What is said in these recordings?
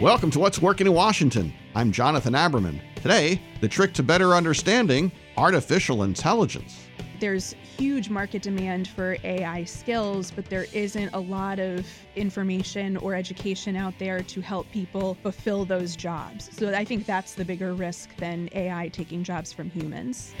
Welcome to What's Working in Washington. I'm Jonathan Aberman. Today, the trick to better understanding artificial intelligence. There's huge market demand for AI skills, but there isn't a lot of information or education out there to help people fulfill those jobs. So I think that's the bigger risk than AI taking jobs from humans.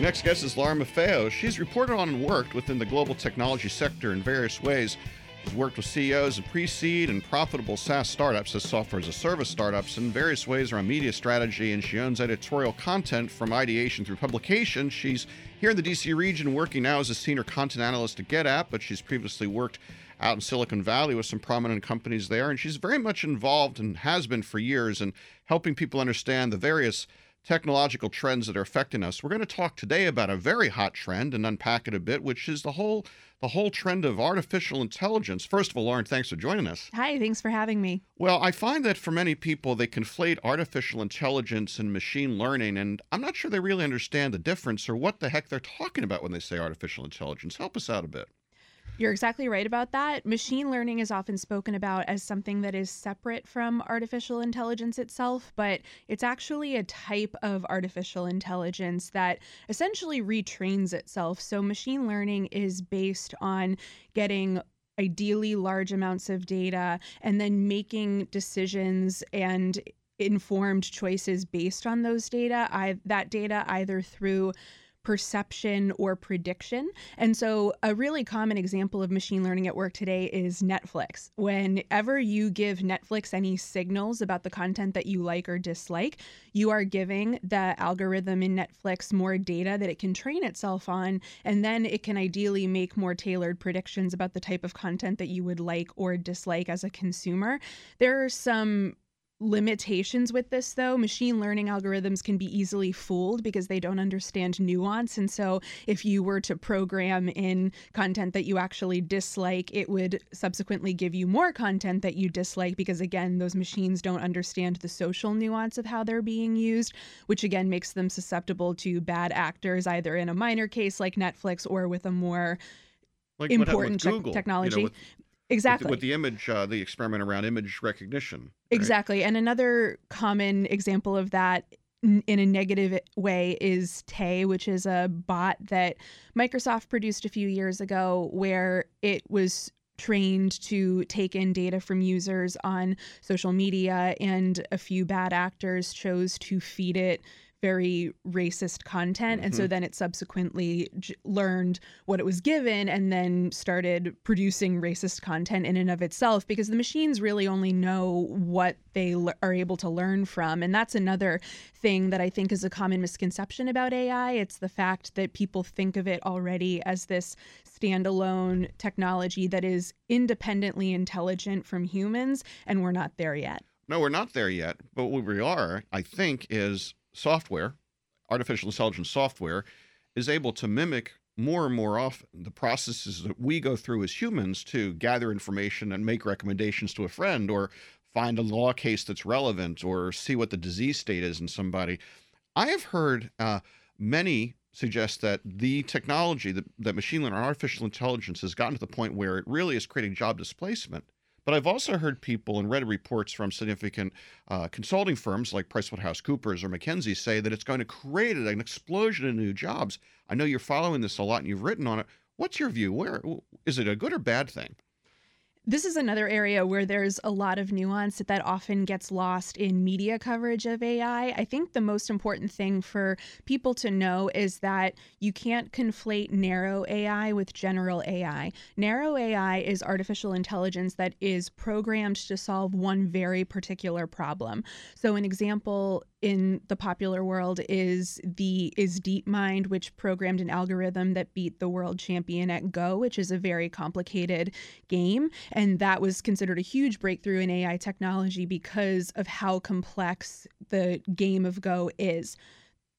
Next guest is Lauren Maffeo. She's reported on and worked within the global technology sector in various ways. She's worked with CEOs of pre seed and profitable SaaS startups as software as a service startups in various ways around media strategy, and she owns editorial content from ideation through publication. She's here in the DC region working now as a senior content analyst at GetApp, but she's previously worked out in Silicon Valley with some prominent companies there, and she's very much involved and has been for years in helping people understand the various technological trends that are affecting us. We're going to talk today about a very hot trend and unpack it a bit, which is the whole the whole trend of artificial intelligence. First of all, Lauren, thanks for joining us. Hi, thanks for having me. Well, I find that for many people, they conflate artificial intelligence and machine learning, and I'm not sure they really understand the difference or what the heck they're talking about when they say artificial intelligence. Help us out a bit. You're exactly right about that. Machine learning is often spoken about as something that is separate from artificial intelligence itself, but it's actually a type of artificial intelligence that essentially retrains itself. So, machine learning is based on getting ideally large amounts of data and then making decisions and informed choices based on those data I, that data either through perception or prediction. And so, a really common example of machine learning at work today is Netflix. Whenever you give Netflix any signals about the content that you like or dislike, you are giving the algorithm in Netflix more data that it can train itself on. And then it can ideally make more tailored predictions about the type of content that you would like or dislike as a consumer. There are some limitations with this though. Machine learning algorithms can be easily fooled because they don't understand nuance. And so if you were to program in content that you actually dislike it would subsequently give you more content that you dislike because again those machines don't understand the social nuance of how they're being used which again makes them susceptible to bad actors either in a minor case like Netflix or with a more like important te- technology you know, Exactly. With, with the image, uh, the experiment around image recognition. Right? Exactly. And another common example of that in a negative way is Tay, which is a bot that Microsoft produced a few years ago where it was trained to take in data from users on social media and a few bad actors chose to feed it very racist content. Mm-hmm. And so mm-hmm. then it subsequently j- learned what it was given and then started producing racist content in and of itself because the machines really only know what they l- are able to learn from. And that's another thing that I think is a common misconception about AI. It's the fact that people think of it already as this standalone technology that is independently intelligent from humans, and we're not there yet. No, we're not there yet. But what we are, I think, is software, artificial intelligence software, is able to mimic more and more often the processes that we go through as humans to gather information and make recommendations to a friend or find a law case that's relevant or see what the disease state is in somebody. I have heard uh, many suggest that the technology that, that machine learning artificial intelligence has gotten to the point where it really is creating job displacement but I've also heard people and read reports from significant uh, consulting firms like PricewaterhouseCoopers or McKinsey say that it's going to create an explosion of new jobs. I know you're following this a lot and you've written on it. What's your view? Where is it a good or bad thing? This is another area where there's a lot of nuance that often gets lost in media coverage of AI. I think the most important thing for people to know is that you can't conflate narrow AI with general AI. Narrow AI is artificial intelligence that is programmed to solve one very particular problem. So, an example in the popular world is the is DeepMind, which programmed an algorithm that beat the world champion at Go, which is a very complicated game, that was considered a huge breakthrough in AI technology because of how complex the game of Go is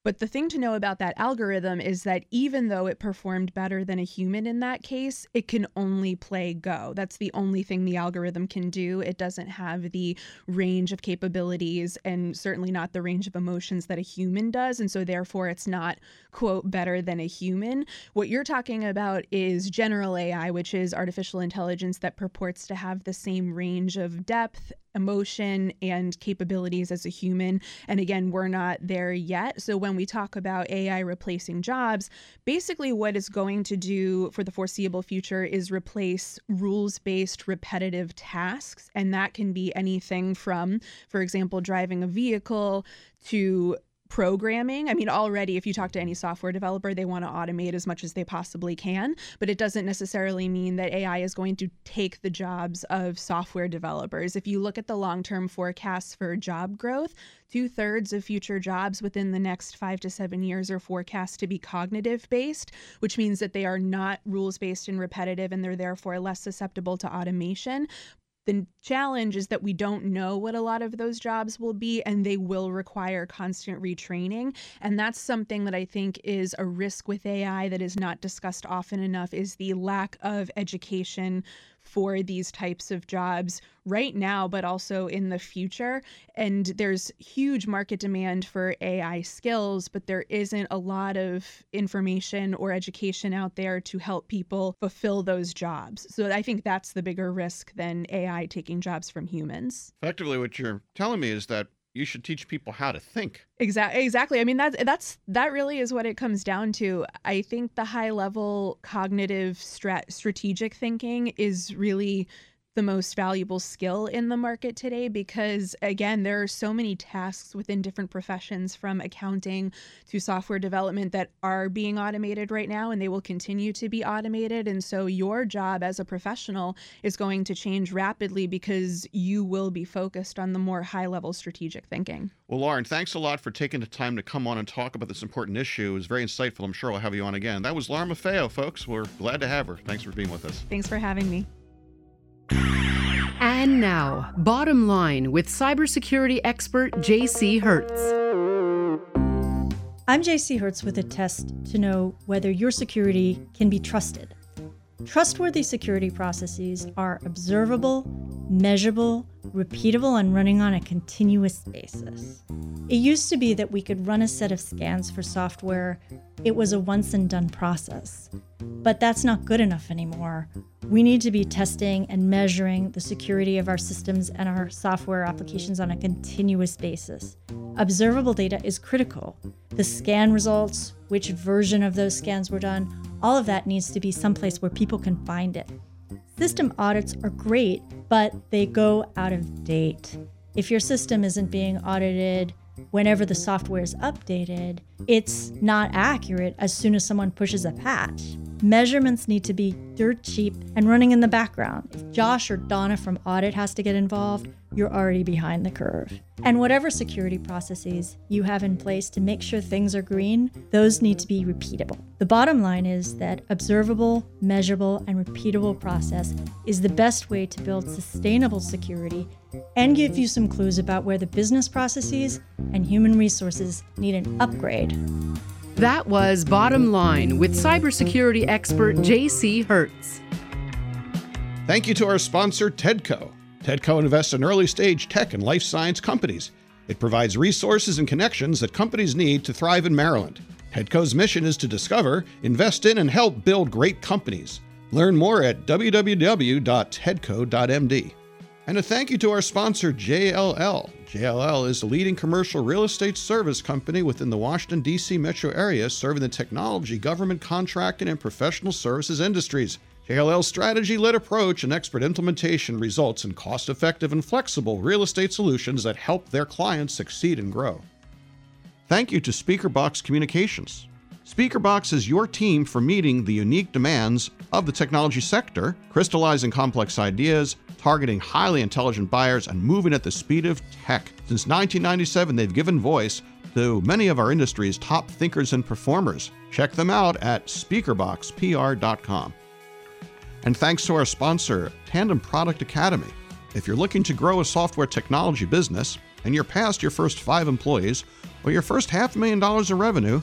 But the thing to know about that algorithm is that even though it performed better than a human in that case, it can only play Go. That's the only thing the algorithm can do. It doesn't have the range of capabilities and certainly not the range of emotions that a human does. And so, therefore, it's not, quote, better than a human. What you're talking about is general AI, which is artificial intelligence that purports to have the same range of depth emotion and capabilities as a human. And again, we're not there yet. So when we talk about AI replacing jobs, basically what it's going to do for the foreseeable future is replace rules based repetitive tasks. And that can be anything from, for example, driving a vehicle to programming. I mean, already, if you talk to any software developer, they want to automate as much as they possibly can, but it doesn't necessarily mean that AI is going to take the jobs of software developers. If you look at the long term forecasts for job growth, two thirds of future jobs within the next five to seven years are forecast to be cognitive based, which means that they are not rules based and repetitive and they're therefore less susceptible to automation. The challenge is that we don't know what a lot of those jobs will be, and they will require constant retraining. And that's something that I think is a risk with AI that is not discussed often enough is the lack of education for these types of jobs right now, but also in the future. And there's huge market demand for AI skills, but there isn't a lot of information or education out there to help people fulfill those jobs. So I think that's the bigger risk than AI taking jobs from humans. Effectively, what you're telling me is that you should teach people how to think. Exactly. Exactly. I mean that's that's that really is what it comes down to. I think the high level cognitive strat- strategic thinking is really the most valuable skill in the market today because again there are so many tasks within different professions from accounting to software development that are being automated right now and they will continue to be automated. And so your job as a professional is going to change rapidly because you will be focused on the more high level strategic thinking. Well lauren thanks a lot for taking the time to come on and talk about this important issue. It was very insightful. I'm sure i'll have you on again. That was lauren maffeo folks. We're glad to have her. Thanks for being with us. Thanks for having me and now, bottom line with cybersecurity expert JC Hertz. I'm JC Hertz with a test to know whether your security can be trusted. Trustworthy security processes are observable, measurable, repeatable, and running on a continuous basis. It used to be that we could run a set of scans for software, it was a once and done process. But that's not good enough anymore. We need to be testing and measuring the security of our systems and our software applications on a continuous basis. Observable data is critical. The scan results, which version of those scans were done, all of that needs to be someplace where people can find it. System audits are great, but they go out of date. If your system isn't being audited whenever the software is updated, it's not accurate as soon as someone pushes a patch. Measurements need to be dirt cheap and running in the background. If Josh or Donna from audit has to get involved, you're already behind the curve. And whatever security processes you have in place to make sure things are green, those need to be repeatable. The bottom line is that observable, measurable, and repeatable process is the best way to build sustainable security and give you some clues about where the business processes and human resources need an upgrade. That was Bottom Line with cybersecurity expert JC Hertz. Thank you to our sponsor, TEDCO. TEDCO invests in early stage tech and life science companies. It provides resources and connections that companies need to thrive in Maryland. TEDCO's mission is to discover, invest in, and help build great companies. Learn more at www.tedco.md. And a thank you to our sponsor, JLL. JLL is the leading commercial real estate service company within the Washington, D.C. metro area, serving the technology, government contracting, and professional services industries. JLL's strategy led approach and expert implementation results in cost effective and flexible real estate solutions that help their clients succeed and grow. Thank you to SpeakerBox Communications. SpeakerBox is your team for meeting the unique demands of the technology sector, crystallizing complex ideas, targeting highly intelligent buyers, and moving at the speed of tech. Since 1997, they've given voice to many of our industry's top thinkers and performers. Check them out at speakerboxpr.com. And thanks to our sponsor, Tandem Product Academy. If you're looking to grow a software technology business and you're past your first five employees, or your first half million dollars in revenue,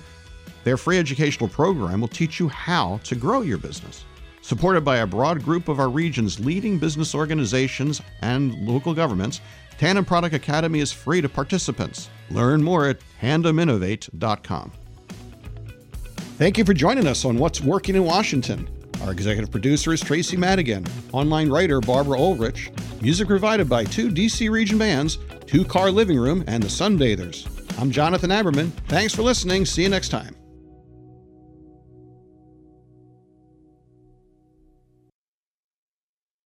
their free educational program will teach you how to grow your business. Supported by a broad group of our region's leading business organizations and local governments, Tandem Product Academy is free to participants. Learn more at tandeminnovate.com. Thank you for joining us on What's Working in Washington. Our executive producer is Tracy Madigan, online writer Barbara Ulrich, music provided by two DC region bands, Two Car Living Room, and the Sunbathers. I'm Jonathan Aberman. Thanks for listening. See you next time.